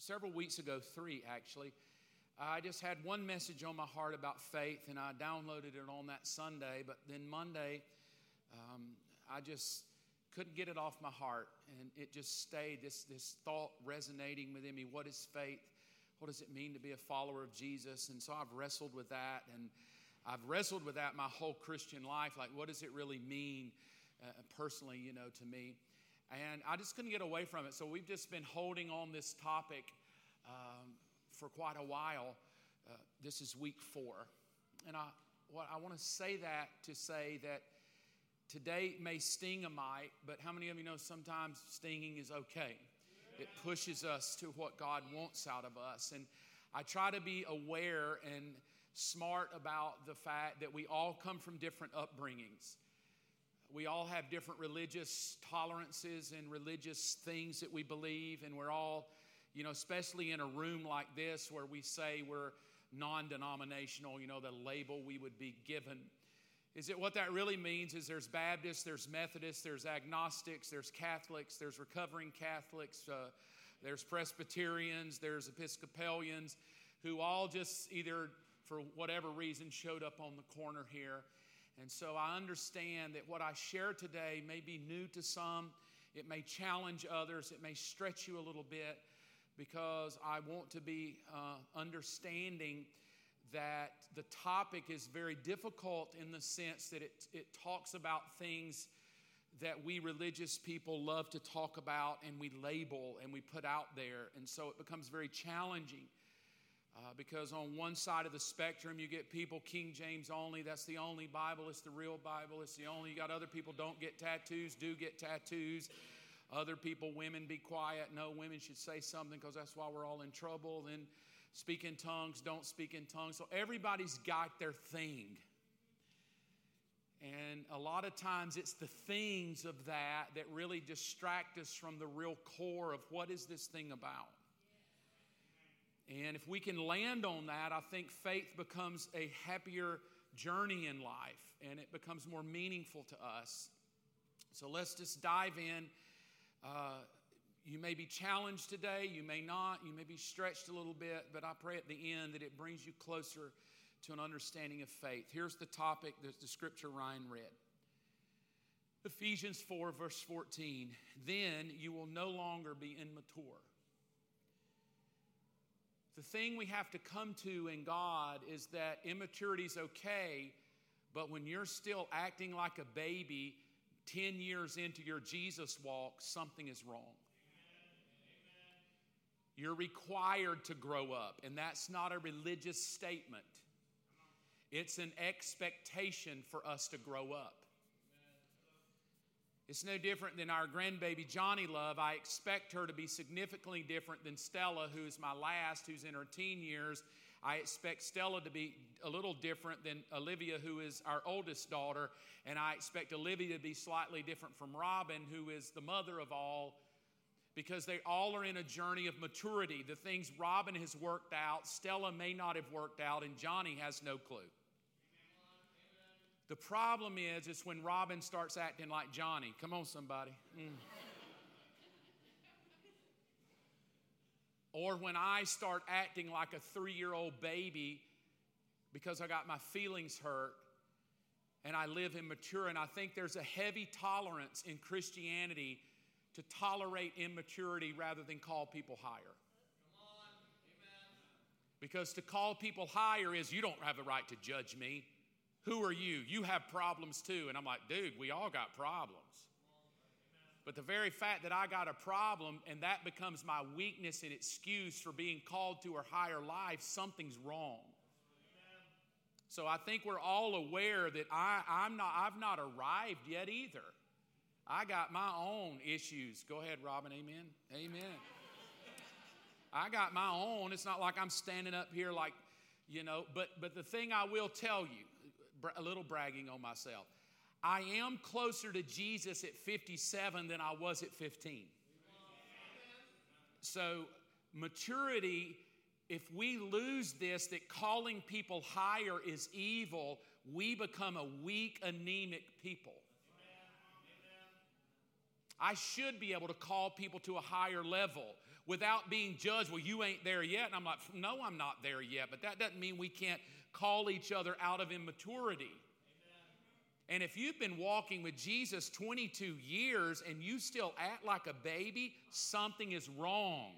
several weeks ago, three actually, I just had one message on my heart about faith, and I downloaded it on that Sunday. But then Monday, um, I just couldn't get it off my heart, and it just stayed. This this thought resonating within me. What is faith? What does it mean to be a follower of Jesus? And so I've wrestled with that, and I've wrestled with that my whole Christian life. Like, what does it really mean, uh, personally, you know, to me? And I just couldn't get away from it. So we've just been holding on this topic um, for quite a while. Uh, this is week four. And I, what, I want to say that to say that today may sting a mite, but how many of you know sometimes stinging is okay? It pushes us to what God wants out of us. And I try to be aware and smart about the fact that we all come from different upbringings. We all have different religious tolerances and religious things that we believe, and we're all, you know, especially in a room like this where we say we're non denominational, you know, the label we would be given. Is it what that really means? Is there's Baptists, there's Methodists, there's agnostics, there's Catholics, there's recovering Catholics, uh, there's Presbyterians, there's Episcopalians, who all just either for whatever reason showed up on the corner here and so I understand that what I share today may be new to some, it may challenge others, it may stretch you a little bit because I want to be uh, understanding that the topic is very difficult in the sense that it, it talks about things that we religious people love to talk about and we label and we put out there. And so it becomes very challenging uh, because on one side of the spectrum, you get people King James only. That's the only Bible. It's the real Bible. It's the only. You got other people don't get tattoos, do get tattoos. Other people, women, be quiet. No, women should say something because that's why we're all in trouble. Then speak in tongues, don't speak in tongues. So everybody's got their thing. And a lot of times it's the things of that that really distract us from the real core of what is this thing about. And if we can land on that, I think faith becomes a happier journey in life and it becomes more meaningful to us. So let's just dive in. Uh, you may be challenged today, you may not, you may be stretched a little bit, but I pray at the end that it brings you closer to an understanding of faith. Here's the topic that the scripture Ryan read Ephesians 4, verse 14. Then you will no longer be immature the thing we have to come to in God is that immaturity is okay, but when you're still acting like a baby 10 years into your Jesus walk, something is wrong. You're required to grow up, and that's not a religious statement. It's an expectation for us to grow up. It's no different than our grandbaby Johnny Love. I expect her to be significantly different than Stella, who's my last, who's in her teen years. I expect Stella to be a little different than Olivia, who is our oldest daughter. And I expect Olivia to be slightly different from Robin, who is the mother of all, because they all are in a journey of maturity. The things Robin has worked out, Stella may not have worked out, and Johnny has no clue. The problem is, is when Robin starts acting like Johnny. Come on, somebody. Mm. Or when I start acting like a three year old baby because I got my feelings hurt and I live immature. And I think there's a heavy tolerance in Christianity to tolerate immaturity rather than call people higher. Because to call people higher is you don't have the right to judge me. Who are you? You have problems too. And I'm like, dude, we all got problems. But the very fact that I got a problem and that becomes my weakness and excuse for being called to a higher life, something's wrong. So I think we're all aware that I, I'm not, I've not arrived yet either. I got my own issues. Go ahead, Robin. Amen. Amen. I got my own. It's not like I'm standing up here like, you know, but but the thing I will tell you, a little bragging on myself. I am closer to Jesus at 57 than I was at 15. So, maturity, if we lose this, that calling people higher is evil, we become a weak, anemic people. I should be able to call people to a higher level without being judged. Well, you ain't there yet. And I'm like, no, I'm not there yet. But that doesn't mean we can't call each other out of immaturity. And if you've been walking with Jesus 22 years and you still act like a baby, something is wrong.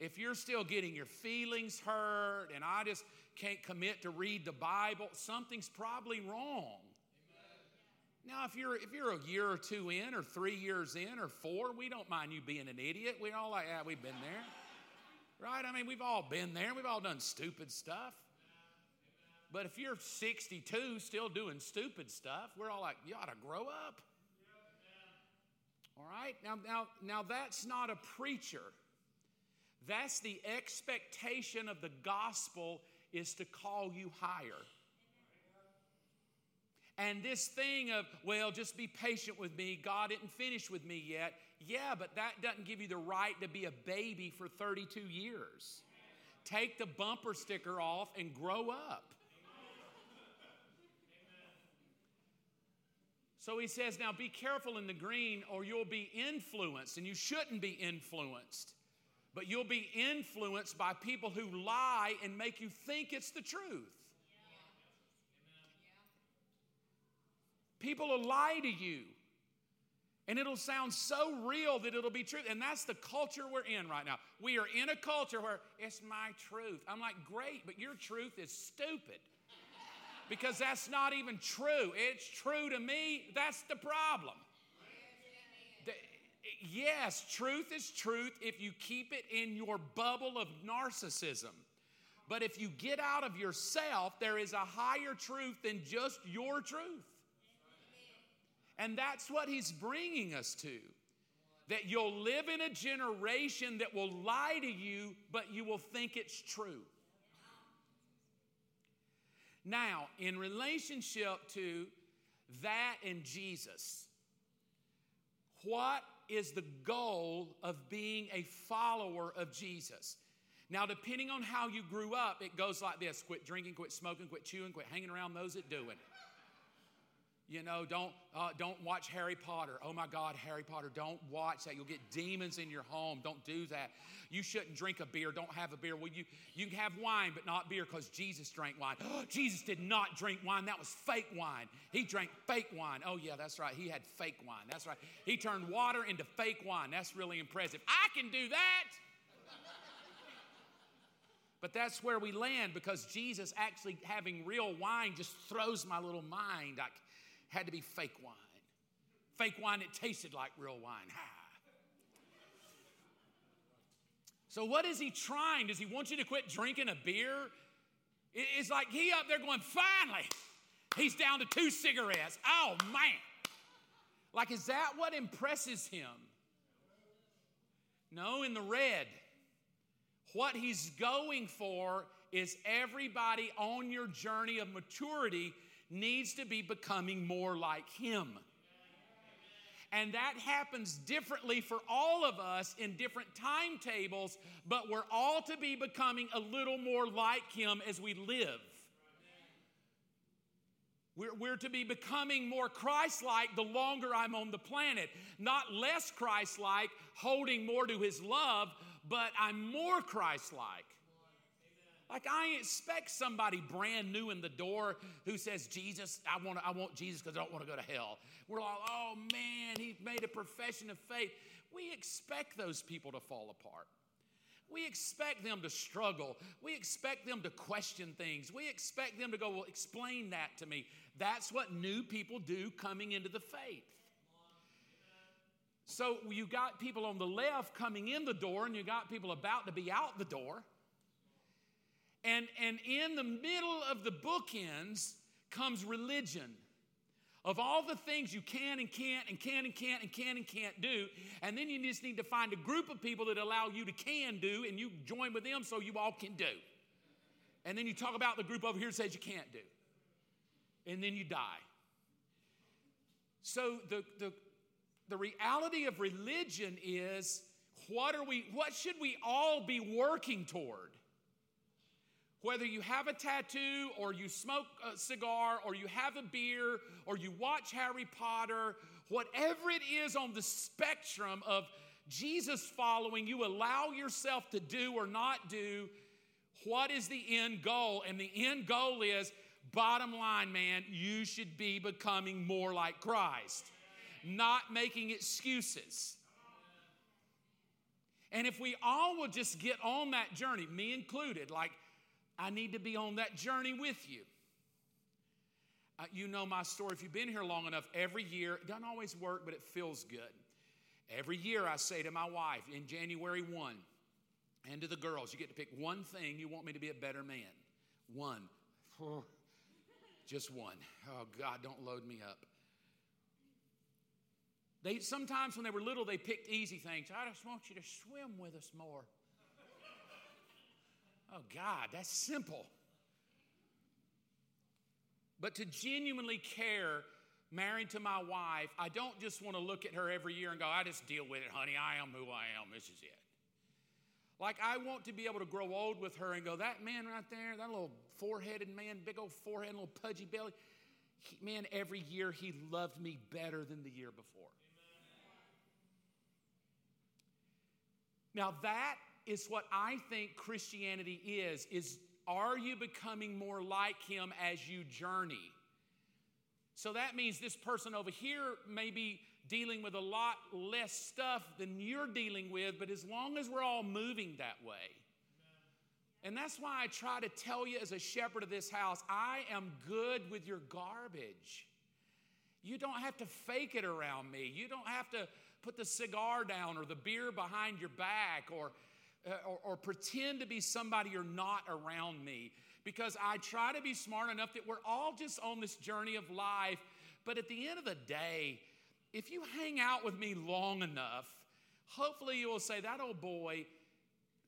If you're still getting your feelings hurt and I just can't commit to read the Bible, something's probably wrong. Now, if you're if you're a year or two in, or three years in, or four, we don't mind you being an idiot. We all like, yeah, we've been there, right? I mean, we've all been there. We've all done stupid stuff. But if you're 62 still doing stupid stuff, we're all like, you ought to grow up. All right? Now, now, now that's not a preacher. That's the expectation of the gospel is to call you higher. And this thing of, well, just be patient with me, God didn't finish with me yet. Yeah, but that doesn't give you the right to be a baby for 32 years. Take the bumper sticker off and grow up. So he says, now be careful in the green or you'll be influenced, and you shouldn't be influenced, but you'll be influenced by people who lie and make you think it's the truth. People will lie to you. And it'll sound so real that it'll be true. And that's the culture we're in right now. We are in a culture where it's my truth. I'm like, great, but your truth is stupid. Because that's not even true. It's true to me. That's the problem. Yes, truth is truth if you keep it in your bubble of narcissism. But if you get out of yourself, there is a higher truth than just your truth. And that's what he's bringing us to. That you'll live in a generation that will lie to you, but you will think it's true. Now, in relationship to that and Jesus, what is the goal of being a follower of Jesus? Now, depending on how you grew up, it goes like this quit drinking, quit smoking, quit chewing, quit hanging around those that do it. You know, don't, uh, don't watch Harry Potter. Oh my God, Harry Potter, don't watch that. You'll get demons in your home. Don't do that. You shouldn't drink a beer. Don't have a beer. Well, you, you can have wine, but not beer because Jesus drank wine. Jesus did not drink wine. That was fake wine. He drank fake wine. Oh, yeah, that's right. He had fake wine. That's right. He turned water into fake wine. That's really impressive. I can do that. But that's where we land because Jesus actually having real wine just throws my little mind. I, had to be fake wine. Fake wine that tasted like real wine. So, what is he trying? Does he want you to quit drinking a beer? It's like he up there going, finally, he's down to two cigarettes. Oh, man. Like, is that what impresses him? No, in the red. What he's going for is everybody on your journey of maturity needs to be becoming more like Him. And that happens differently for all of us in different timetables, but we're all to be becoming a little more like Him as we live. We're, we're to be becoming more Christ like the longer I'm on the planet. Not less Christ like, holding more to His love, but I'm more Christ like. Like I expect somebody brand new in the door who says, Jesus, I want, I want Jesus because I don't want to go to hell. We're all, oh man, he made a profession of faith. We expect those people to fall apart. We expect them to struggle. We expect them to question things. We expect them to go, well, explain that to me. That's what new people do coming into the faith. So you got people on the left coming in the door, and you got people about to be out the door. And, and in the middle of the bookends comes religion of all the things you can and can't and can and can't and can and can't do. And then you just need to find a group of people that allow you to can do and you join with them so you all can do. And then you talk about the group over here says you can't do. And then you die. So the, the, the reality of religion is what are we what should we all be working toward? Whether you have a tattoo or you smoke a cigar or you have a beer or you watch Harry Potter whatever it is on the spectrum of Jesus following, you allow yourself to do or not do what is the end goal? And the end goal is bottom line, man, you should be becoming more like Christ, not making excuses. And if we all will just get on that journey, me included, like I need to be on that journey with you. Uh, you know my story. If you've been here long enough, every year, it doesn't always work, but it feels good. Every year I say to my wife in January 1, and to the girls, you get to pick one thing you want me to be a better man. One. Just one. Oh, God, don't load me up. They sometimes when they were little, they picked easy things. I just want you to swim with us more. Oh, God, that's simple. But to genuinely care, married to my wife, I don't just want to look at her every year and go, I just deal with it, honey. I am who I am. This is it. Like, I want to be able to grow old with her and go, that man right there, that little four headed man, big old forehead, little pudgy belly, he, man, every year he loved me better than the year before. Now, that is what I think Christianity is, is are you becoming more like him as you journey? So that means this person over here may be dealing with a lot less stuff than you're dealing with, but as long as we're all moving that way. And that's why I try to tell you as a shepherd of this house, I am good with your garbage. You don't have to fake it around me. You don't have to put the cigar down or the beer behind your back or, Uh, or, or pretend to be somebody you're not around me. Because I try to be smart enough that we're all just on this journey of life. But at the end of the day, if you hang out with me long enough, hopefully you will say, that old boy,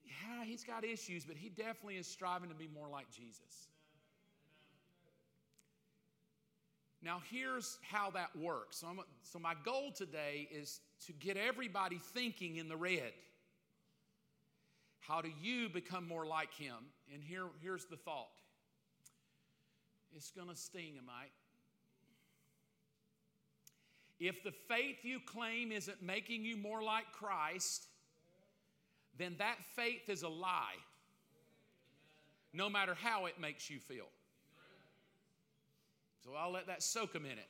yeah, he's got issues, but he definitely is striving to be more like Jesus. Now, here's how that works. So, so, my goal today is to get everybody thinking in the red. How do you become more like him? And here, here's the thought it's going to sting, Mike. If the faith you claim isn't making you more like Christ, then that faith is a lie, no matter how it makes you feel. So I'll let that soak a minute.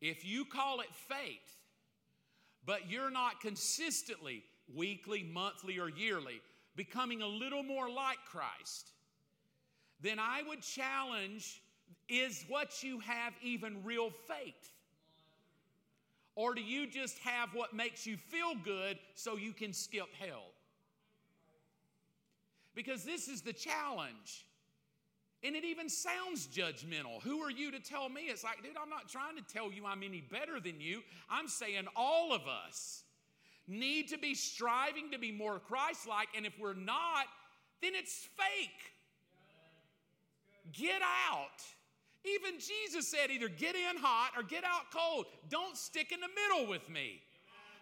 If you call it faith, but you're not consistently, weekly, monthly, or yearly, becoming a little more like Christ, then I would challenge is what you have even real faith? Or do you just have what makes you feel good so you can skip hell? Because this is the challenge. And it even sounds judgmental. Who are you to tell me? It's like, dude, I'm not trying to tell you I'm any better than you. I'm saying all of us need to be striving to be more Christ like. And if we're not, then it's fake. Get out. Even Jesus said, either get in hot or get out cold. Don't stick in the middle with me.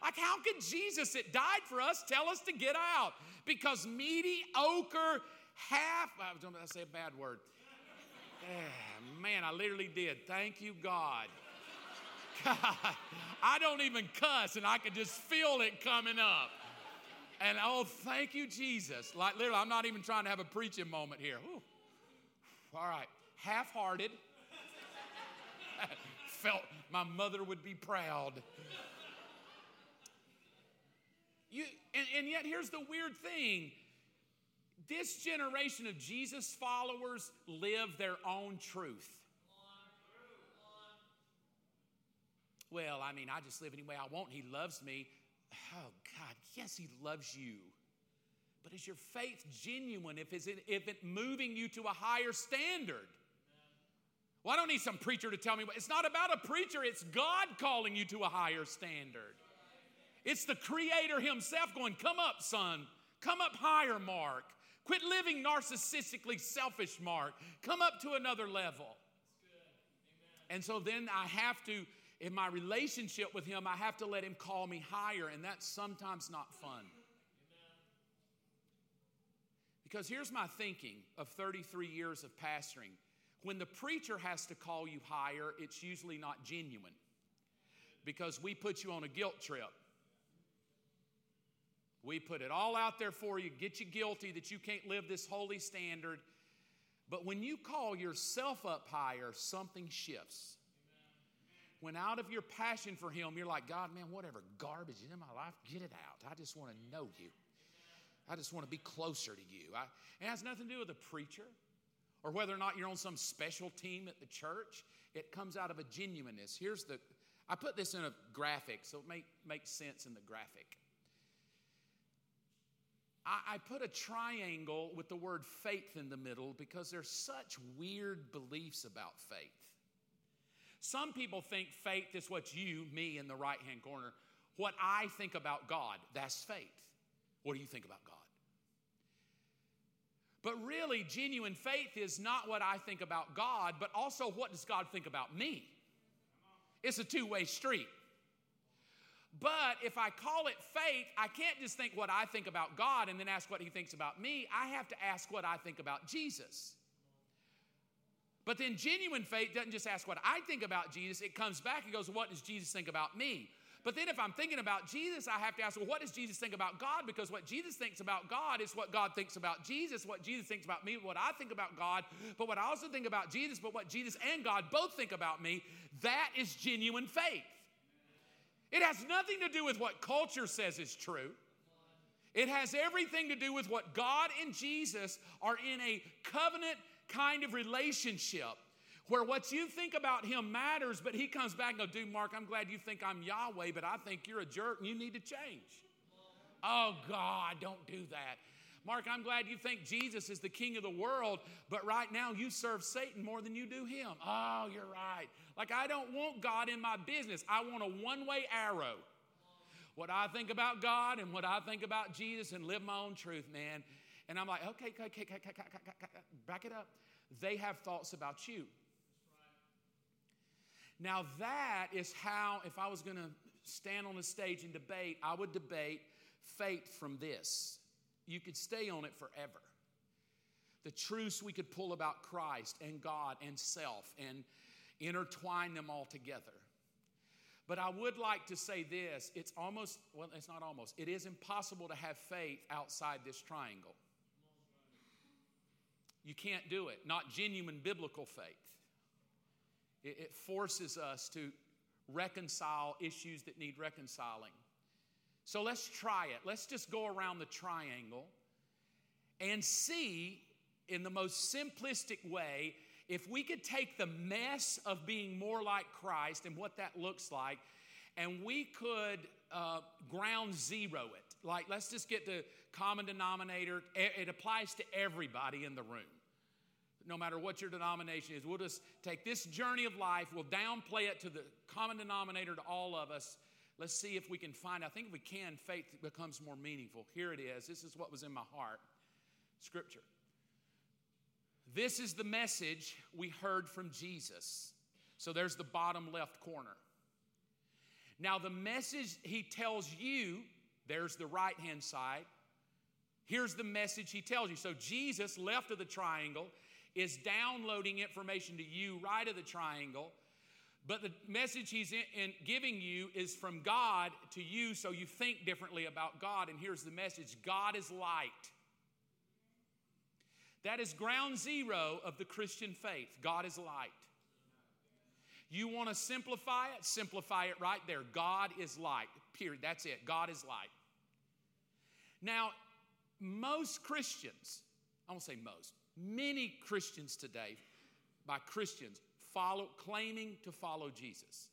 Like, how could Jesus that died for us tell us to get out? Because mediocre, half, uh, I was going to say a bad word. Yeah, man, I literally did. Thank you, God. God, I don't even cuss, and I can just feel it coming up. And oh, thank you, Jesus. Like, literally, I'm not even trying to have a preaching moment here. Whew. All right, half hearted felt my mother would be proud. You, and, and yet, here's the weird thing this generation of Jesus followers live their own truth. Well, I mean, I just live any way I want. He loves me. Oh, God, yes, He loves you. But is your faith genuine if it's, if it's moving you to a higher standard? Well, I don't need some preacher to tell me. It's not about a preacher, it's God calling you to a higher standard. It's the Creator Himself going, Come up, son. Come up higher, Mark. Quit living narcissistically selfish, Mark. Come up to another level. And so then I have to, in my relationship with Him, I have to let Him call me higher, and that's sometimes not fun. Because here's my thinking of 33 years of pastoring when the preacher has to call you higher, it's usually not genuine. because we put you on a guilt trip. We put it all out there for you, get you guilty that you can't live this holy standard. But when you call yourself up higher, something shifts. When out of your passion for Him, you're like, God, man, whatever garbage is in my life, get it out. I just want to know you. I just want to be closer to you. I, it has nothing to do with a preacher or whether or not you're on some special team at the church. It comes out of a genuineness. Here's the, I put this in a graphic so it make, makes sense in the graphic. I, I put a triangle with the word faith in the middle because there's such weird beliefs about faith. Some people think faith is what you, me, in the right hand corner, what I think about God, that's faith. What do you think about God? But really, genuine faith is not what I think about God, but also what does God think about me? It's a two way street. But if I call it faith, I can't just think what I think about God and then ask what He thinks about me. I have to ask what I think about Jesus. But then genuine faith doesn't just ask what I think about Jesus, it comes back and goes, What does Jesus think about me? But then if I'm thinking about Jesus, I have to ask, well, what does Jesus think about God? Because what Jesus thinks about God is what God thinks about Jesus. What Jesus thinks about me, what I think about God, but what I also think about Jesus, but what Jesus and God both think about me, that is genuine faith. It has nothing to do with what culture says is true. It has everything to do with what God and Jesus are in a covenant kind of relationship where what you think about him matters, but he comes back and goes, Dude, Mark, I'm glad you think I'm Yahweh, but I think you're a jerk and you need to change. Oh, God, don't do that. Mark, I'm glad you think Jesus is the king of the world, but right now you serve Satan more than you do him. Oh, you're right. Like, I don't want God in my business. I want a one way arrow. What I think about God and what I think about Jesus and live my own truth, man. And I'm like, okay, okay, okay, okay, okay, okay back it up. They have thoughts about you. Now, that is how, if I was going to stand on the stage and debate, I would debate faith from this. You could stay on it forever. The truths we could pull about Christ and God and self and intertwine them all together. But I would like to say this it's almost, well, it's not almost, it is impossible to have faith outside this triangle. You can't do it, not genuine biblical faith. It, it forces us to reconcile issues that need reconciling. So let's try it. Let's just go around the triangle and see in the most simplistic way if we could take the mess of being more like Christ and what that looks like, and we could uh, ground zero it. Like, let's just get the common denominator. It applies to everybody in the room no matter what your denomination is. We'll just take this journey of life, we'll downplay it to the common denominator to all of us. Let's see if we can find, I think if we can, faith becomes more meaningful. Here it is. This is what was in my heart Scripture. This is the message we heard from Jesus. So there's the bottom left corner. Now, the message he tells you, there's the right hand side. Here's the message he tells you. So, Jesus, left of the triangle, is downloading information to you right of the triangle. But the message he's in, in, giving you is from God to you so you think differently about God. And here's the message God is light. That is ground zero of the Christian faith. God is light. You want to simplify it? Simplify it right there. God is light. Period. That's it. God is light. Now, most Christians, I won't say most, Many Christians today, by Christians, follow, claiming to follow Jesus,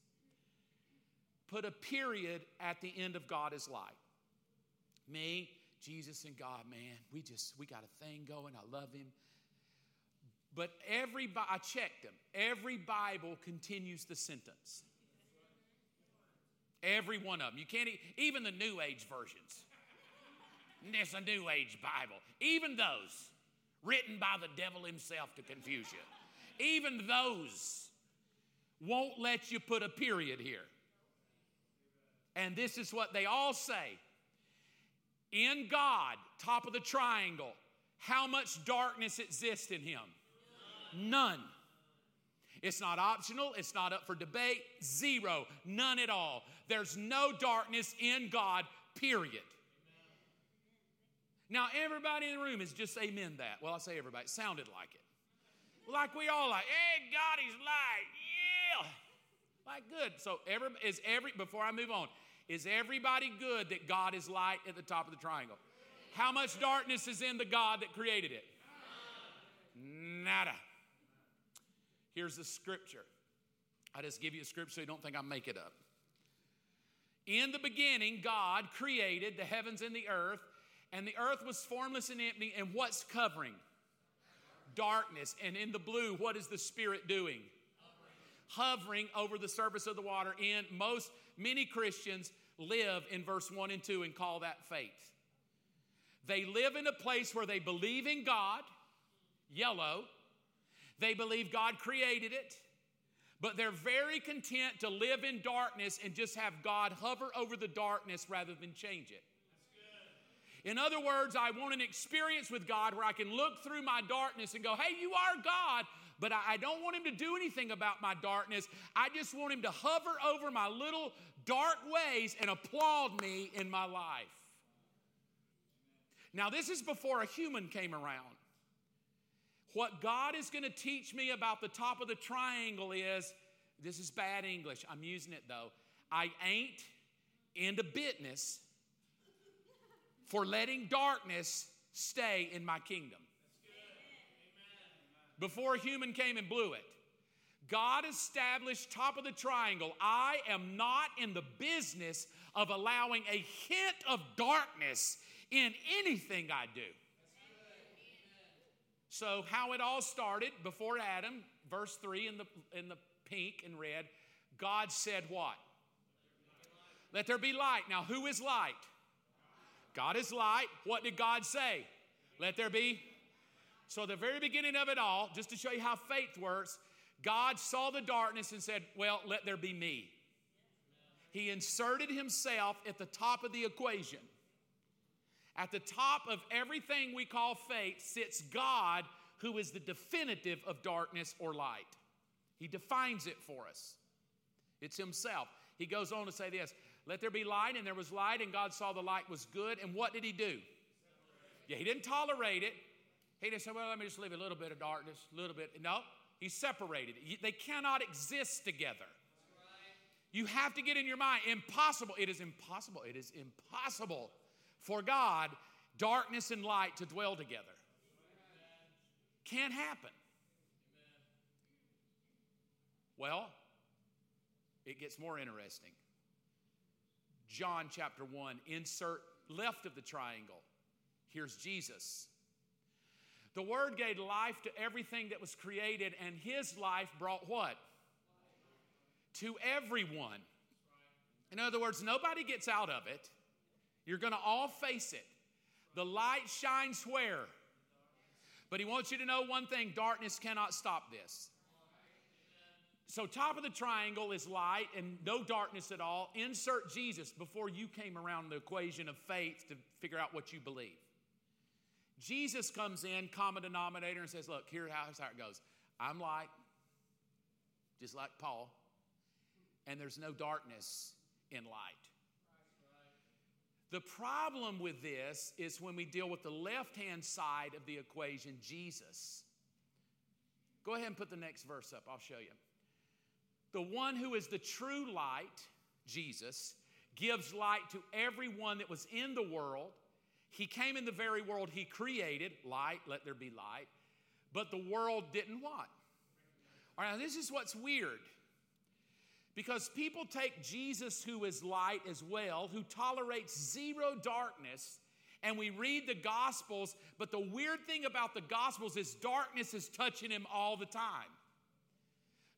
put a period at the end of God is light. Me, Jesus, and God, man, we just, we got a thing going. I love Him. But every, I checked them, every Bible continues the sentence. Every one of them. You can't, even the New Age versions. It's a New Age Bible. Even those written by the devil himself to confuse you. Even those won't let you put a period here. And this is what they all say In God, top of the triangle, how much darkness exists in Him? None. It's not optional, it's not up for debate, zero, none at all. There's no darkness in God, period. Now, everybody in the room is just amen that. Well, I say everybody, it sounded like it. Like we all like, hey, God is light, yeah. Like good. So every is every before I move on, is everybody good that God is light at the top of the triangle? How much darkness is in the God that created it? Nada. Here's the scripture. I just give you a scripture so you don't think I make it up. In the beginning, God created the heavens and the earth, and the earth was formless and empty. And what's covering? Darkness. And in the blue, what is the Spirit doing? Hovering, Hovering over the surface of the water. And most, many Christians live in verse 1 and 2 and call that faith. They live in a place where they believe in God, yellow. They believe God created it, but they're very content to live in darkness and just have God hover over the darkness rather than change it. In other words, I want an experience with God where I can look through my darkness and go, hey, you are God, but I don't want Him to do anything about my darkness. I just want Him to hover over my little dark ways and applaud me in my life. Now, this is before a human came around. What God is going to teach me about the top of the triangle is this is bad English. I'm using it though. I ain't into business for letting darkness stay in my kingdom. Before human came and blew it, God established top of the triangle. I am not in the business of allowing a hint of darkness in anything I do. So, how it all started before Adam, verse 3 in the, in the pink and red, God said what? Let there be light. Now, who is light? God is light. What did God say? Let there be. So, the very beginning of it all, just to show you how faith works, God saw the darkness and said, Well, let there be me. He inserted himself at the top of the equation. At the top of everything we call faith sits God, who is the definitive of darkness or light. He defines it for us. It's Himself. He goes on to say this Let there be light, and there was light, and God saw the light was good. And what did He do? Yeah, He didn't tolerate it. He just said, Well, let me just leave a little bit of darkness, a little bit. No, He separated it. They cannot exist together. You have to get in your mind impossible. It is impossible. It is impossible for God, darkness and light to dwell together. Can't happen. Well, it gets more interesting. John chapter 1, insert left of the triangle. Here's Jesus. The Word gave life to everything that was created, and His life brought what? To everyone. In other words, nobody gets out of it. You're going to all face it. The light shines where? But he wants you to know one thing darkness cannot stop this. So, top of the triangle is light and no darkness at all. Insert Jesus before you came around the equation of faith to figure out what you believe. Jesus comes in, common denominator, and says, Look, here's how it goes. I'm light, just like Paul, and there's no darkness in light. The problem with this is when we deal with the left hand side of the equation, Jesus. Go ahead and put the next verse up, I'll show you. The one who is the true light, Jesus, gives light to everyone that was in the world. He came in the very world he created, light, let there be light, but the world didn't want. All right, now this is what's weird. Because people take Jesus, who is light as well, who tolerates zero darkness, and we read the Gospels, but the weird thing about the Gospels is darkness is touching him all the time.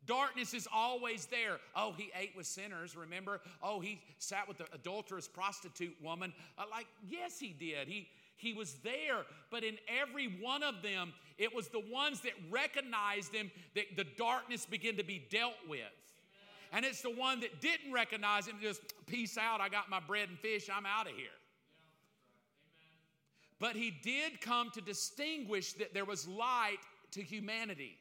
Darkness is always there. Oh, he ate with sinners, remember? Oh, he sat with the adulterous prostitute woman. Uh, like, yes, he did. He, he was there, but in every one of them, it was the ones that recognized him that the darkness began to be dealt with. And it's the one that didn't recognize him, just peace out, I got my bread and fish, I'm out of here. But he did come to distinguish that there was light to humanity.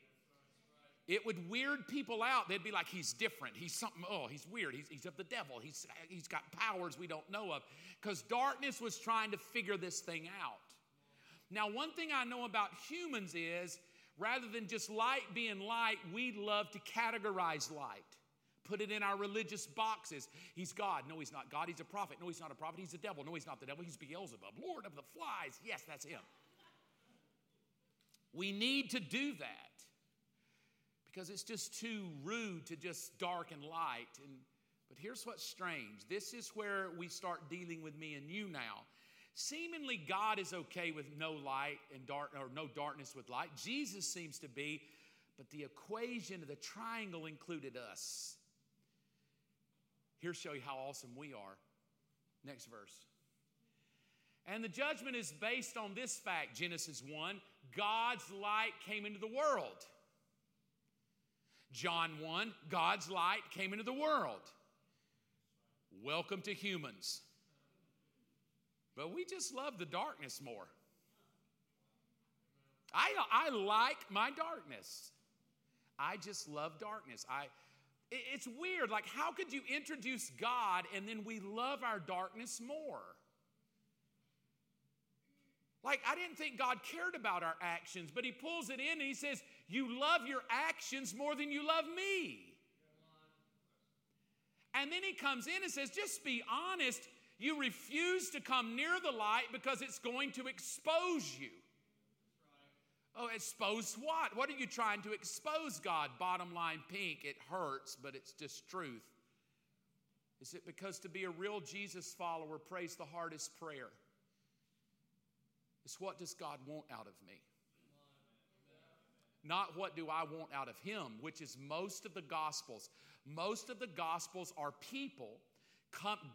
It would weird people out. They'd be like, he's different. He's something, oh, he's weird. He's, he's of the devil. He's, he's got powers we don't know of. Because darkness was trying to figure this thing out. Now, one thing I know about humans is rather than just light being light, we love to categorize light. Put it in our religious boxes. He's God. No, he's not God. He's a prophet. No, he's not a prophet. He's the devil. No, he's not the devil. He's Beelzebub, Lord of the flies. Yes, that's him. We need to do that because it's just too rude to just dark and light. And but here's what's strange. This is where we start dealing with me and you now. Seemingly, God is okay with no light and dark or no darkness with light. Jesus seems to be, but the equation of the triangle included us. Here's show you how awesome we are. Next verse. And the judgment is based on this fact Genesis 1 God's light came into the world. John 1 God's light came into the world. Welcome to humans. But we just love the darkness more. I, I like my darkness. I just love darkness. I, it's weird. Like, how could you introduce God and then we love our darkness more? Like, I didn't think God cared about our actions, but He pulls it in and He says, You love your actions more than you love me. And then He comes in and says, Just be honest. You refuse to come near the light because it's going to expose you. Oh, expose what? What are you trying to expose, God? Bottom line pink, it hurts, but it's just truth. Is it because to be a real Jesus follower prays the hardest prayer? It's what does God want out of me? Not what do I want out of Him, which is most of the Gospels. Most of the Gospels are people,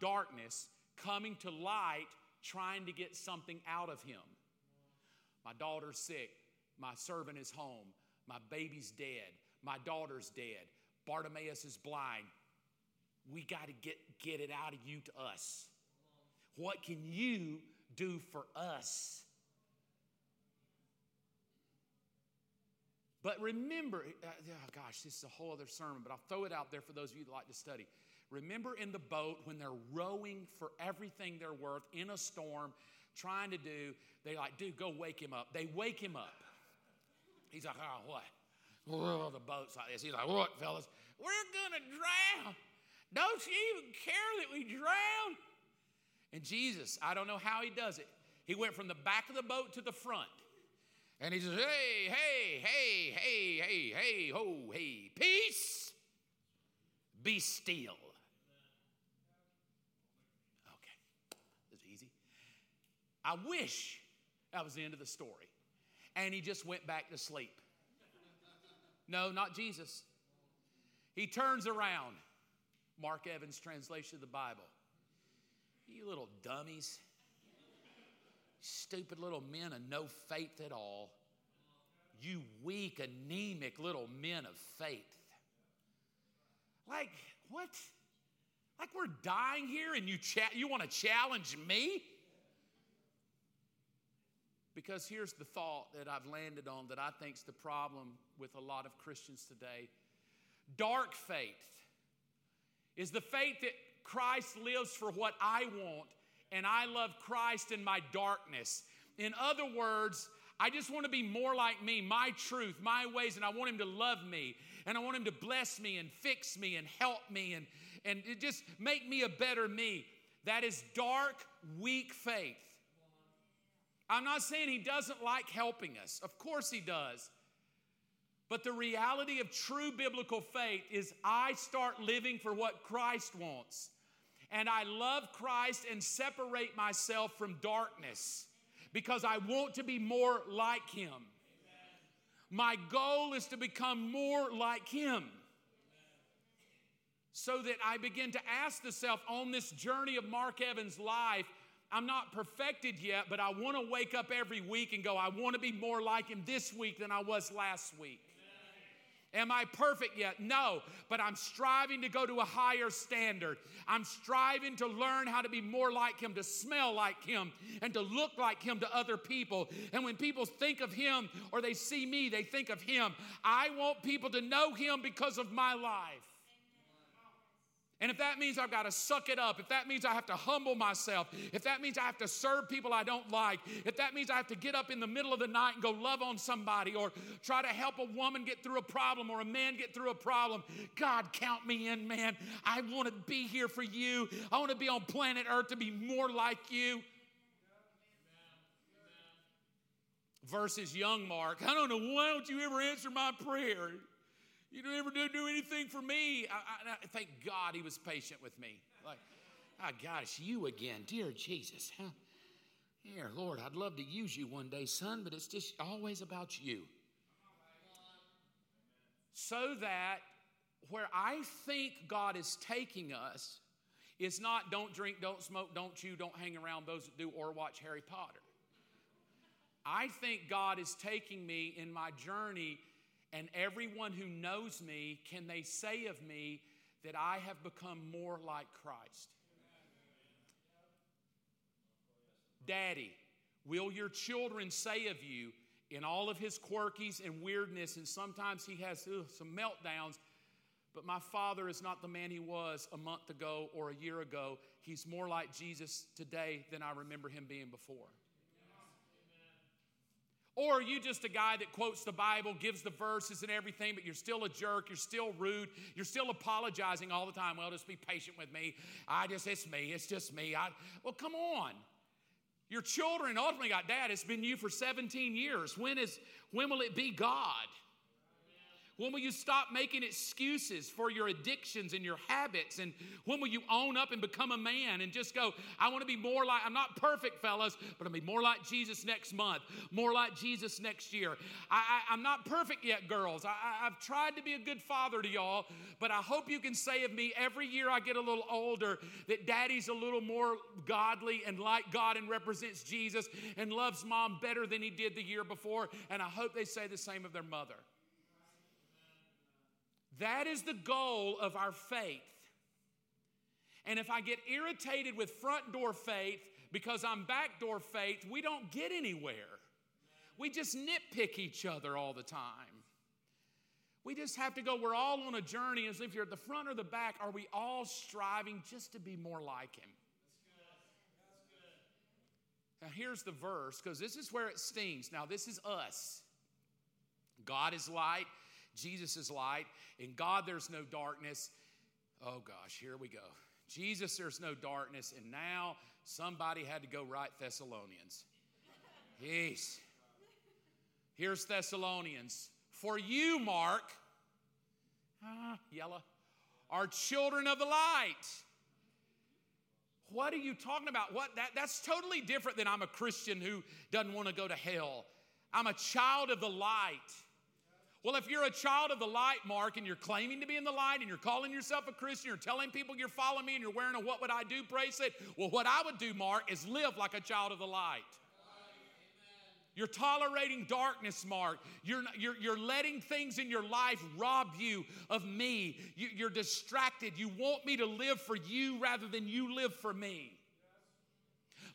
darkness, coming to light, trying to get something out of Him. My daughter's sick. My servant is home. My baby's dead. My daughter's dead. Bartimaeus is blind. We got to get, get it out of you to us. What can you do for us? But remember, oh gosh, this is a whole other sermon, but I'll throw it out there for those of you that like to study. Remember in the boat when they're rowing for everything they're worth in a storm, trying to do, they like, dude, go wake him up. They wake him up. He's like, oh, what? Oh, the boat's like this. He's like, what, fellas? We're going to drown. Don't you even care that we drown? And Jesus, I don't know how he does it. He went from the back of the boat to the front. And he says, hey, hey, hey, hey, hey, hey, ho, hey, peace, be still. Okay, that's easy. I wish that was the end of the story and he just went back to sleep. No, not Jesus. He turns around. Mark Evans' translation of the Bible. You little dummies. Stupid little men of no faith at all. You weak, anemic little men of faith. Like, what? Like we're dying here and you, cha- you want to challenge me? Because here's the thought that I've landed on that I think is the problem with a lot of Christians today. Dark faith is the faith that Christ lives for what I want, and I love Christ in my darkness. In other words, I just want to be more like me, my truth, my ways, and I want Him to love me, and I want Him to bless me and fix me and help me and, and just make me a better me. That is dark, weak faith. I'm not saying he doesn't like helping us, of course he does. But the reality of true biblical faith is I start living for what Christ wants. And I love Christ and separate myself from darkness because I want to be more like him. My goal is to become more like him. So that I begin to ask the self on this journey of Mark Evans' life I'm not perfected yet, but I want to wake up every week and go, I want to be more like him this week than I was last week. Am I perfect yet? No, but I'm striving to go to a higher standard. I'm striving to learn how to be more like Him, to smell like Him, and to look like Him to other people. And when people think of Him or they see me, they think of Him. I want people to know Him because of my life. And if that means I've got to suck it up, if that means I have to humble myself, if that means I have to serve people I don't like, if that means I have to get up in the middle of the night and go love on somebody or try to help a woman get through a problem or a man get through a problem, God, count me in, man. I want to be here for you. I want to be on planet Earth to be more like you. Versus young Mark, I don't know, why don't you ever answer my prayer? You don't ever do, do anything for me. I, I, I, thank God he was patient with me. Like, oh it's you again. Dear Jesus. Huh? Here, Lord, I'd love to use you one day, son, but it's just always about you. So that where I think God is taking us is not don't drink, don't smoke, don't chew, don't hang around those that do, or watch Harry Potter. I think God is taking me in my journey and everyone who knows me, can they say of me that I have become more like Christ? Daddy, will your children say of you, in all of his quirkies and weirdness, and sometimes he has ugh, some meltdowns, but my father is not the man he was a month ago or a year ago. He's more like Jesus today than I remember him being before. Or are you just a guy that quotes the Bible, gives the verses and everything, but you're still a jerk, you're still rude, you're still apologizing all the time? Well, just be patient with me. I just, it's me, it's just me. I, well, come on. Your children ultimately got dad, it's been you for 17 years. When is when will it be God? When will you stop making excuses for your addictions and your habits? And when will you own up and become a man and just go, I want to be more like, I'm not perfect, fellas, but I'll be more like Jesus next month, more like Jesus next year. I, am not perfect yet, girls. I, I've tried to be a good father to y'all, but I hope you can say of me every year I get a little older that daddy's a little more godly and like God and represents Jesus and loves mom better than he did the year before. And I hope they say the same of their mother. That is the goal of our faith. And if I get irritated with front door faith because I'm back door faith, we don't get anywhere. We just nitpick each other all the time. We just have to go, we're all on a journey, as if you're at the front or the back, are we all striving just to be more like Him? Now, here's the verse, because this is where it stings. Now, this is us. God is light. Jesus is light. In God, there's no darkness. Oh gosh, here we go. Jesus, there's no darkness. And now somebody had to go write Thessalonians. Yes. Here's Thessalonians. For you, Mark, ah, yellow, are children of the light. What are you talking about? What that, that's totally different than I'm a Christian who doesn't want to go to hell. I'm a child of the light. Well, if you're a child of the light, Mark, and you're claiming to be in the light and you're calling yourself a Christian, you're telling people you're following me and you're wearing a what would I do bracelet, well, what I would do, Mark, is live like a child of the light. You're tolerating darkness, Mark. You're, you're, you're letting things in your life rob you of me. You, you're distracted. You want me to live for you rather than you live for me.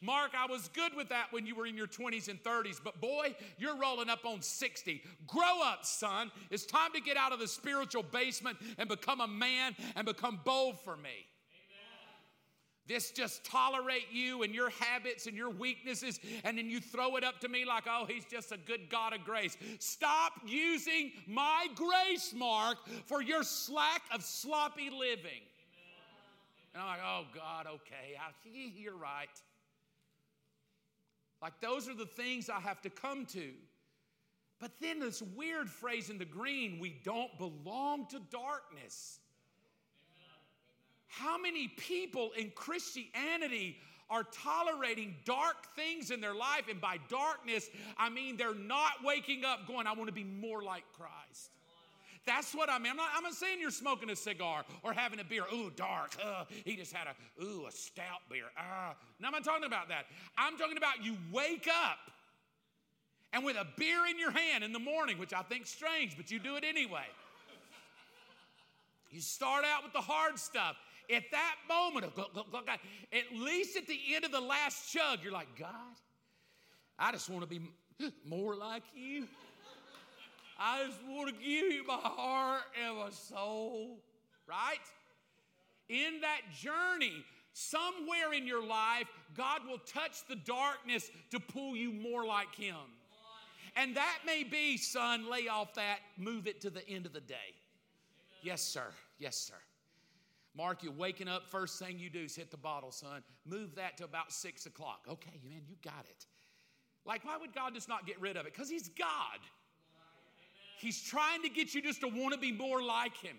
Mark, I was good with that when you were in your 20s and 30s, but boy, you're rolling up on 60. Grow up, son. It's time to get out of the spiritual basement and become a man and become bold for me. This just tolerate you and your habits and your weaknesses, and then you throw it up to me like, oh, he's just a good God of grace. Stop using my grace, Mark, for your slack of sloppy living. Amen. And I'm like, oh, God, okay, I, you're right. Like, those are the things I have to come to. But then this weird phrase in the green we don't belong to darkness. How many people in Christianity are tolerating dark things in their life? And by darkness, I mean they're not waking up going, I want to be more like Christ. That's what I mean. I'm not, I'm not saying you're smoking a cigar or having a beer. Ooh, dark. Uh, he just had a, ooh, a stout beer. Ah. No, I'm not talking about that. I'm talking about you wake up and with a beer in your hand in the morning, which I think strange, but you do it anyway. You start out with the hard stuff. At that moment of, at least at the end of the last chug, you're like, God, I just want to be more like you. I just want to give you my heart and my soul, right? In that journey, somewhere in your life, God will touch the darkness to pull you more like Him. And that may be, son, lay off that, move it to the end of the day. Yes, sir. Yes, sir. Mark, you're waking up, first thing you do is hit the bottle, son. Move that to about six o'clock. Okay, man, you got it. Like, why would God just not get rid of it? Because He's God. He's trying to get you just to want to be more like Him.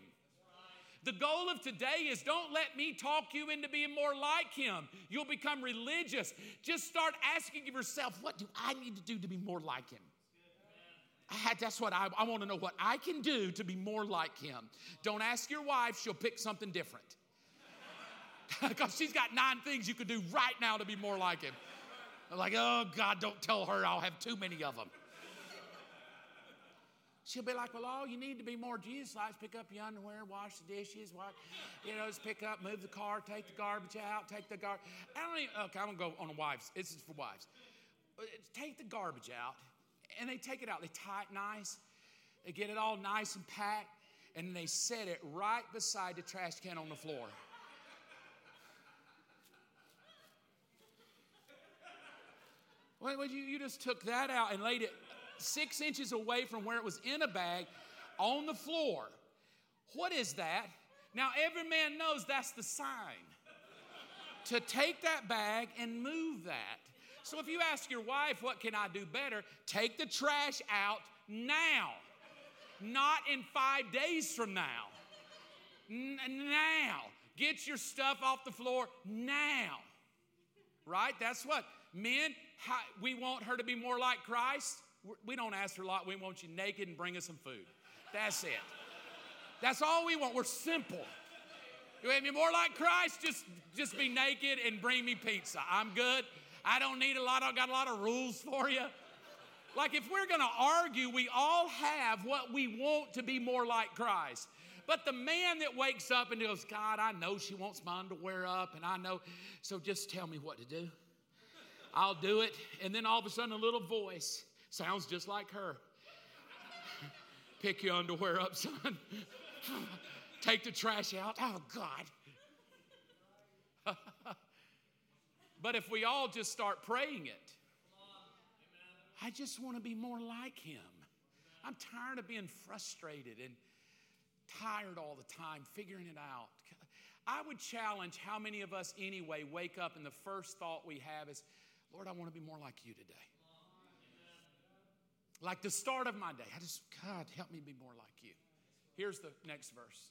The goal of today is don't let me talk you into being more like Him. You'll become religious. Just start asking yourself, what do I need to do to be more like Him? I, that's what I, I want to know what I can do to be more like him. Don't ask your wife, she'll pick something different. Because she's got nine things you could do right now to be more like him. I'm like, oh God, don't tell her I'll have too many of them. She'll be like, well, all you need to be more Jesus like pick up your underwear, wash the dishes, wash, you know, just pick up, move the car, take the garbage out, take the garbage. I don't even, okay, I'm gonna go on wives. This is for wives. Uh, take the garbage out and they take it out. They tie it nice. They get it all nice and packed, and they set it right beside the trash can on the floor. Well, you, you just took that out and laid it six inches away from where it was in a bag on the floor. What is that? Now, every man knows that's the sign to take that bag and move that. So if you ask your wife, what can I do better? Take the trash out now, not in five days from now. N- now. Get your stuff off the floor now. Right? That's what men, how, we want her to be more like Christ. We don't ask for a lot. We want you naked and bring us some food. That's it. That's all we want. We're simple. You want me more like Christ? Just, just be naked and bring me pizza. I'm good. I don't need a lot, I've got a lot of rules for you. Like, if we're gonna argue, we all have what we want to be more like Christ. But the man that wakes up and goes, God, I know she wants my underwear up, and I know, so just tell me what to do. I'll do it. And then all of a sudden, a little voice sounds just like her. Pick your underwear up, son. Take the trash out. Oh, God. But if we all just start praying it, I just want to be more like him. I'm tired of being frustrated and tired all the time, figuring it out. I would challenge how many of us, anyway, wake up and the first thought we have is, Lord, I want to be more like you today. Like the start of my day. I just, God, help me be more like you. Here's the next verse.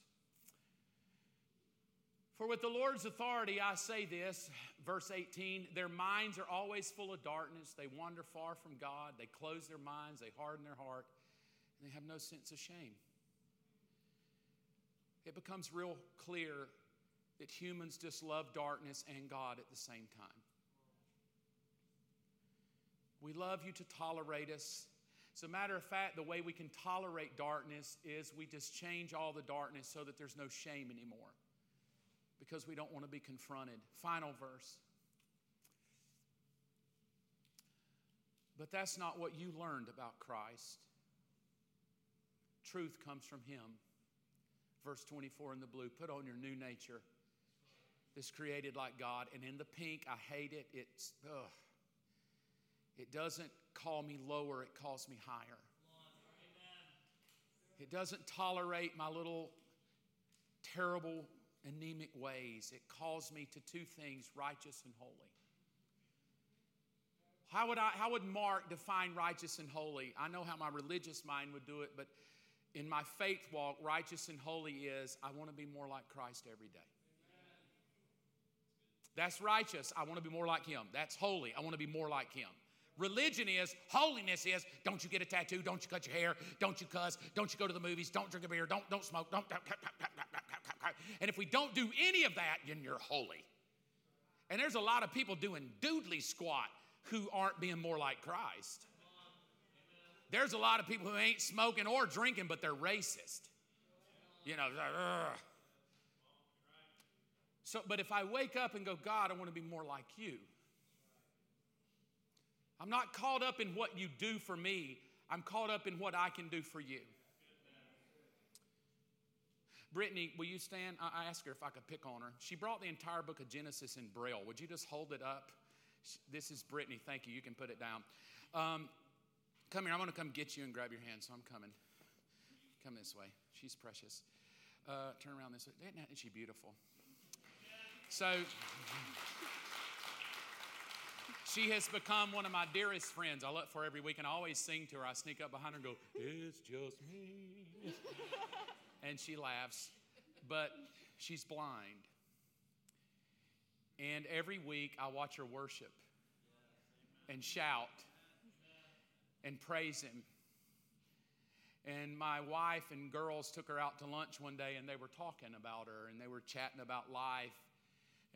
For with the Lord's authority, I say this, verse 18 their minds are always full of darkness. They wander far from God. They close their minds. They harden their heart. And they have no sense of shame. It becomes real clear that humans just love darkness and God at the same time. We love you to tolerate us. As a matter of fact, the way we can tolerate darkness is we just change all the darkness so that there's no shame anymore because we don't want to be confronted. Final verse. But that's not what you learned about Christ. Truth comes from Him. Verse 24 in the blue put on your new nature. This created like God. And in the pink, I hate it. It's, ugh. It doesn't call me lower, it calls me higher. It doesn't tolerate my little terrible anemic ways. It calls me to two things righteous and holy. How would, I, how would Mark define righteous and holy? I know how my religious mind would do it, but in my faith walk, righteous and holy is I want to be more like Christ every day. That's righteous. I want to be more like Him. That's holy. I want to be more like Him. Religion is, holiness is, don't you get a tattoo, don't you cut your hair, don't you cuss, don't you go to the movies, don't drink a beer, don't, don't smoke, don't, don't, don't, don't, and if we don't do any of that, then you're holy. And there's a lot of people doing doodly squat who aren't being more like Christ. There's a lot of people who ain't smoking or drinking, but they're racist. You know, So, but if I wake up and go, God, I want to be more like you. I'm not caught up in what you do for me, I'm caught up in what I can do for you. Brittany, will you stand? I asked her if I could pick on her. She brought the entire book of Genesis in Braille. Would you just hold it up? This is Brittany. Thank you. You can put it down. Um, come here. I'm going to come get you and grab your hand, so I'm coming. Come this way. She's precious. Uh, turn around this way. Isn't she beautiful? So, she has become one of my dearest friends. I look for her every week and I always sing to her. I sneak up behind her and go, It's just me. and she laughs. But she's blind. And every week I watch her worship and shout and praise Him. And my wife and girls took her out to lunch one day and they were talking about her and they were chatting about life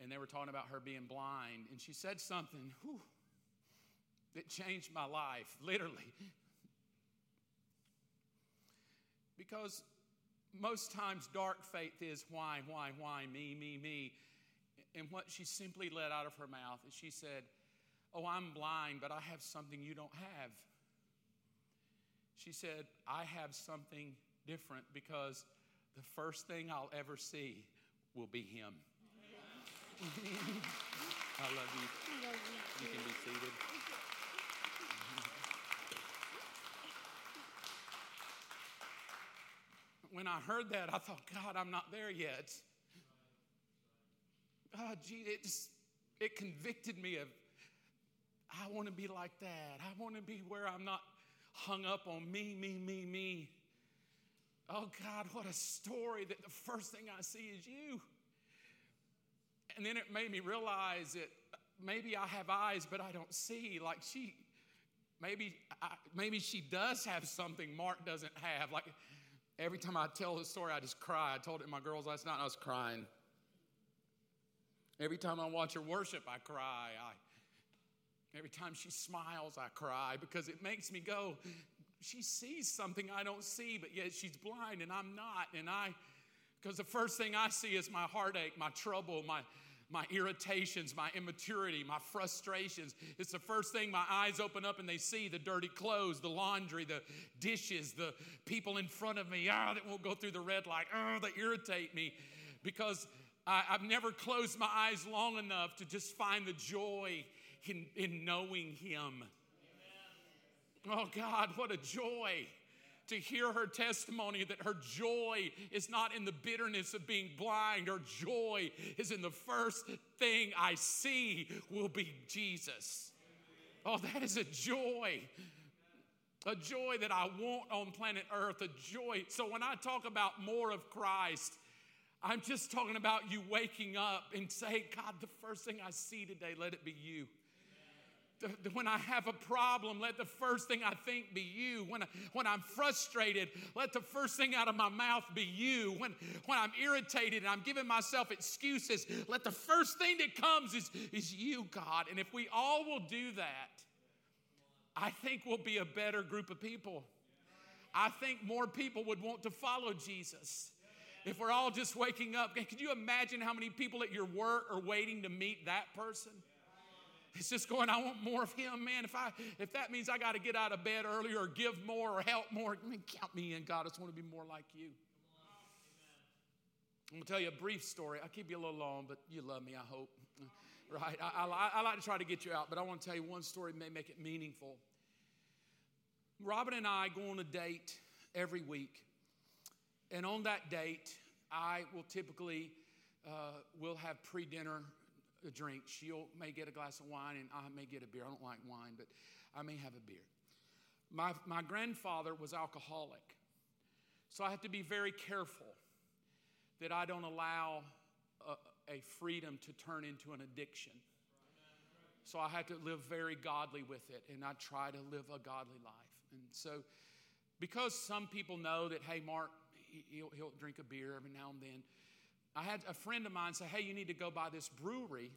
and they were talking about her being blind. And she said something whew, that changed my life, literally. Because most times dark faith is why, why, why, me, me, me. And what she simply let out of her mouth is she said, Oh, I'm blind, but I have something you don't have. She said, I have something different because the first thing I'll ever see will be Him. I love you. I love you. You can be seated. When I heard that, I thought, God, I'm not there yet. Oh, gee, it just it convicted me of I want to be like that. I want to be where I'm not hung up on me, me, me, me. Oh God, what a story that the first thing I see is you. And then it made me realize that maybe I have eyes, but I don't see. Like she, maybe, I, maybe she does have something Mark doesn't have. Like every time I tell the story, I just cry. I told it to my girls last night, I was crying. Every time I watch her worship, I cry. I, every time she smiles, I cry because it makes me go, she sees something I don't see, but yet she's blind and I'm not. And I, because the first thing I see is my heartache, my trouble, my, my irritations, my immaturity, my frustrations. It's the first thing my eyes open up and they see the dirty clothes, the laundry, the dishes, the people in front of me, ah, that won't go through the red light, oh, they irritate me because I, have never closed my eyes long enough to just find the joy in, in knowing Him. Oh God, what a joy to hear her testimony that her joy is not in the bitterness of being blind. Her joy is in the first thing I see will be Jesus. Oh, that is a joy. A joy that I want on planet Earth, a joy. So when I talk about more of Christ, I'm just talking about you waking up and saying, God, the first thing I see today, let it be you. When I have a problem, let the first thing I think be you. When, I, when I'm frustrated, let the first thing out of my mouth be you. When, when I'm irritated and I'm giving myself excuses, let the first thing that comes is, is you, God. And if we all will do that, I think we'll be a better group of people. I think more people would want to follow Jesus. If we're all just waking up, could you imagine how many people at your work are waiting to meet that person? It's just going, I want more of him, man. If I if that means I got to get out of bed earlier or give more or help more, I mean, count me in, God. I just want to be more like you. I'm to tell you a brief story. I'll keep you a little long, but you love me, I hope. Right? I, I, I like to try to get you out, but I want to tell you one story may make it meaningful. Robin and I go on a date every week. And on that date, I will typically uh, will have pre-dinner a drink. She'll may get a glass of wine, and I may get a beer. I don't like wine, but I may have a beer. My, my grandfather was alcoholic, so I have to be very careful that I don't allow a, a freedom to turn into an addiction. So I had to live very godly with it, and I try to live a godly life. And so, because some people know that, hey, Mark, he'll, he'll drink a beer every now and then. I had a friend of mine say, Hey, you need to go by this brewery.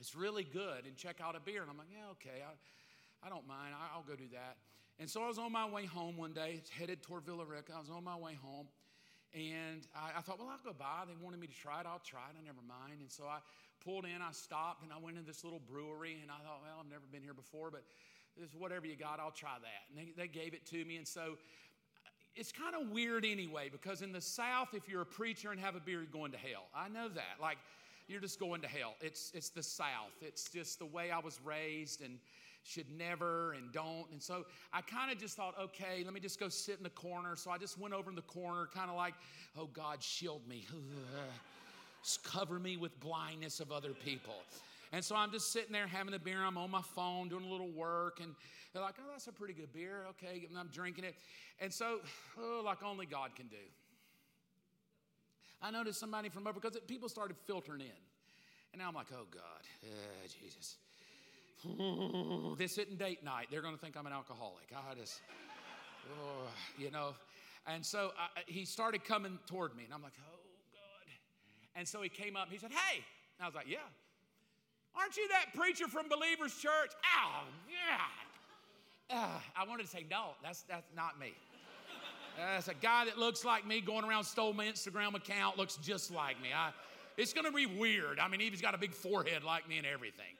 It's really good and check out a beer. And I'm like, Yeah, okay, I, I don't mind. I, will go do that. And so I was on my way home one day, headed toward Villa Rica. I was on my way home. And I, I, thought, well, I'll go by. They wanted me to try it. I'll try it. I never mind. And so I pulled in, I stopped, and I went in this little brewery. And I thought, well, I've never been here before, but this whatever you got, I'll try that. And they, they gave it to me. And so it's kind of weird anyway, because in the South, if you're a preacher and have a beer, you're going to hell. I know that. Like, you're just going to hell. It's, it's the South. It's just the way I was raised. And should never and don't. And so I kind of just thought, okay, let me just go sit in the corner. So I just went over in the corner, kind of like, oh God, shield me. cover me with blindness of other people. And so I'm just sitting there having a beer. I'm on my phone doing a little work. And they're like, oh, that's a pretty good beer. Okay. And I'm drinking it. And so, oh, like only God can do. I noticed somebody from over, because people started filtering in. And now I'm like, oh, God, uh, Jesus this isn't date night. They're going to think I'm an alcoholic. I just, oh, you know. And so I, he started coming toward me, and I'm like, oh, God. And so he came up and he said, hey. And I was like, yeah. Aren't you that preacher from Believers Church? Oh, yeah. Uh, I wanted to say, no, that's, that's not me. That's a guy that looks like me going around, stole my Instagram account, looks just like me. I, it's going to be weird. I mean, he's got a big forehead like me and everything.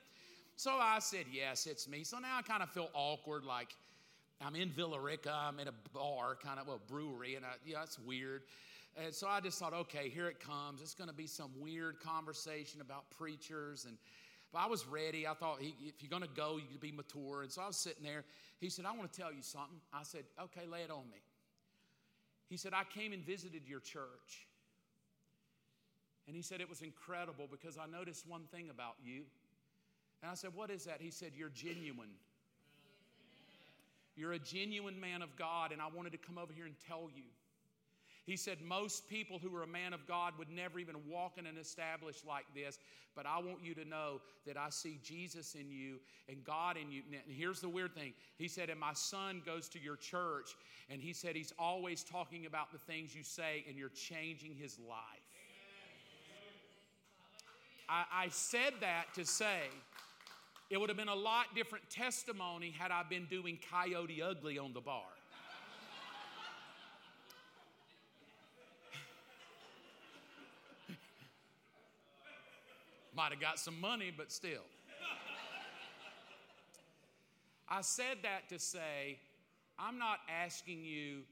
So I said, Yes, it's me. So now I kind of feel awkward, like I'm in Villa Rica, I'm in a bar, kind of, well, brewery, and I, yeah, it's weird. And so I just thought, okay, here it comes. It's going to be some weird conversation about preachers. And but I was ready. I thought, if you're going to go, you could be mature. And so I was sitting there. He said, I want to tell you something. I said, okay, lay it on me. He said, I came and visited your church. And he said, it was incredible because I noticed one thing about you. And I said, What is that? He said, You're genuine. You're a genuine man of God, and I wanted to come over here and tell you. He said, Most people who are a man of God would never even walk in an established like this, but I want you to know that I see Jesus in you and God in you. And here's the weird thing He said, And my son goes to your church, and he said, He's always talking about the things you say, and you're changing his life. I, I said that to say, it would have been a lot different testimony had I been doing Coyote Ugly on the bar. Might have got some money, but still. I said that to say, I'm not asking you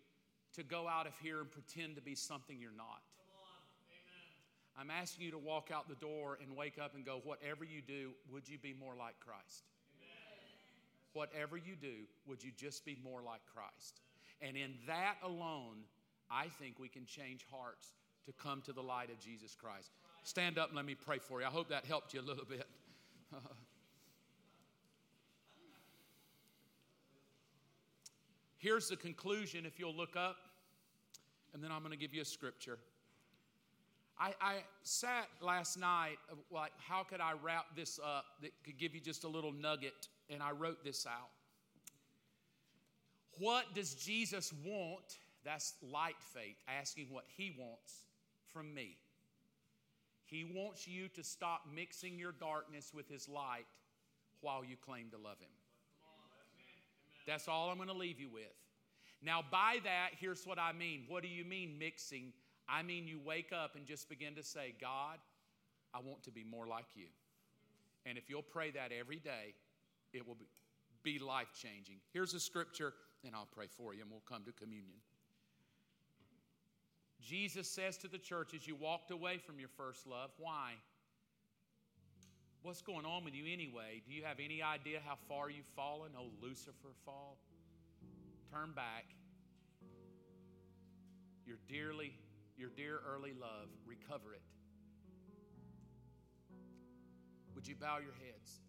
to go out of here and pretend to be something you're not. I'm asking you to walk out the door and wake up and go, whatever you do, would you be more like Christ? Amen. Whatever you do, would you just be more like Christ? And in that alone, I think we can change hearts to come to the light of Jesus Christ. Stand up and let me pray for you. I hope that helped you a little bit. Here's the conclusion if you'll look up, and then I'm going to give you a scripture. I, I, sat last night, uh, like, how could I wrap this up that could give you just a little nugget? And I wrote this out. What does Jesus want? That's light faith, asking what he wants from me. He wants you to stop mixing your darkness with his light while you claim to love him. That's all I'm going to leave you with. Now, by that, here's what I mean. What do you mean mixing? I mean, you wake up and just begin to say, God, I want to be more like you. And if you'll pray that every day, it will be life changing. Here's a scripture, and I'll pray for you, and we'll come to communion. Jesus says to the churches, You walked away from your first love. Why? What's going on with you anyway? Do you have any idea how far you've fallen? Oh, Lucifer fall. Turn back. You're dearly your dear early love, recover it. Would you bow your heads?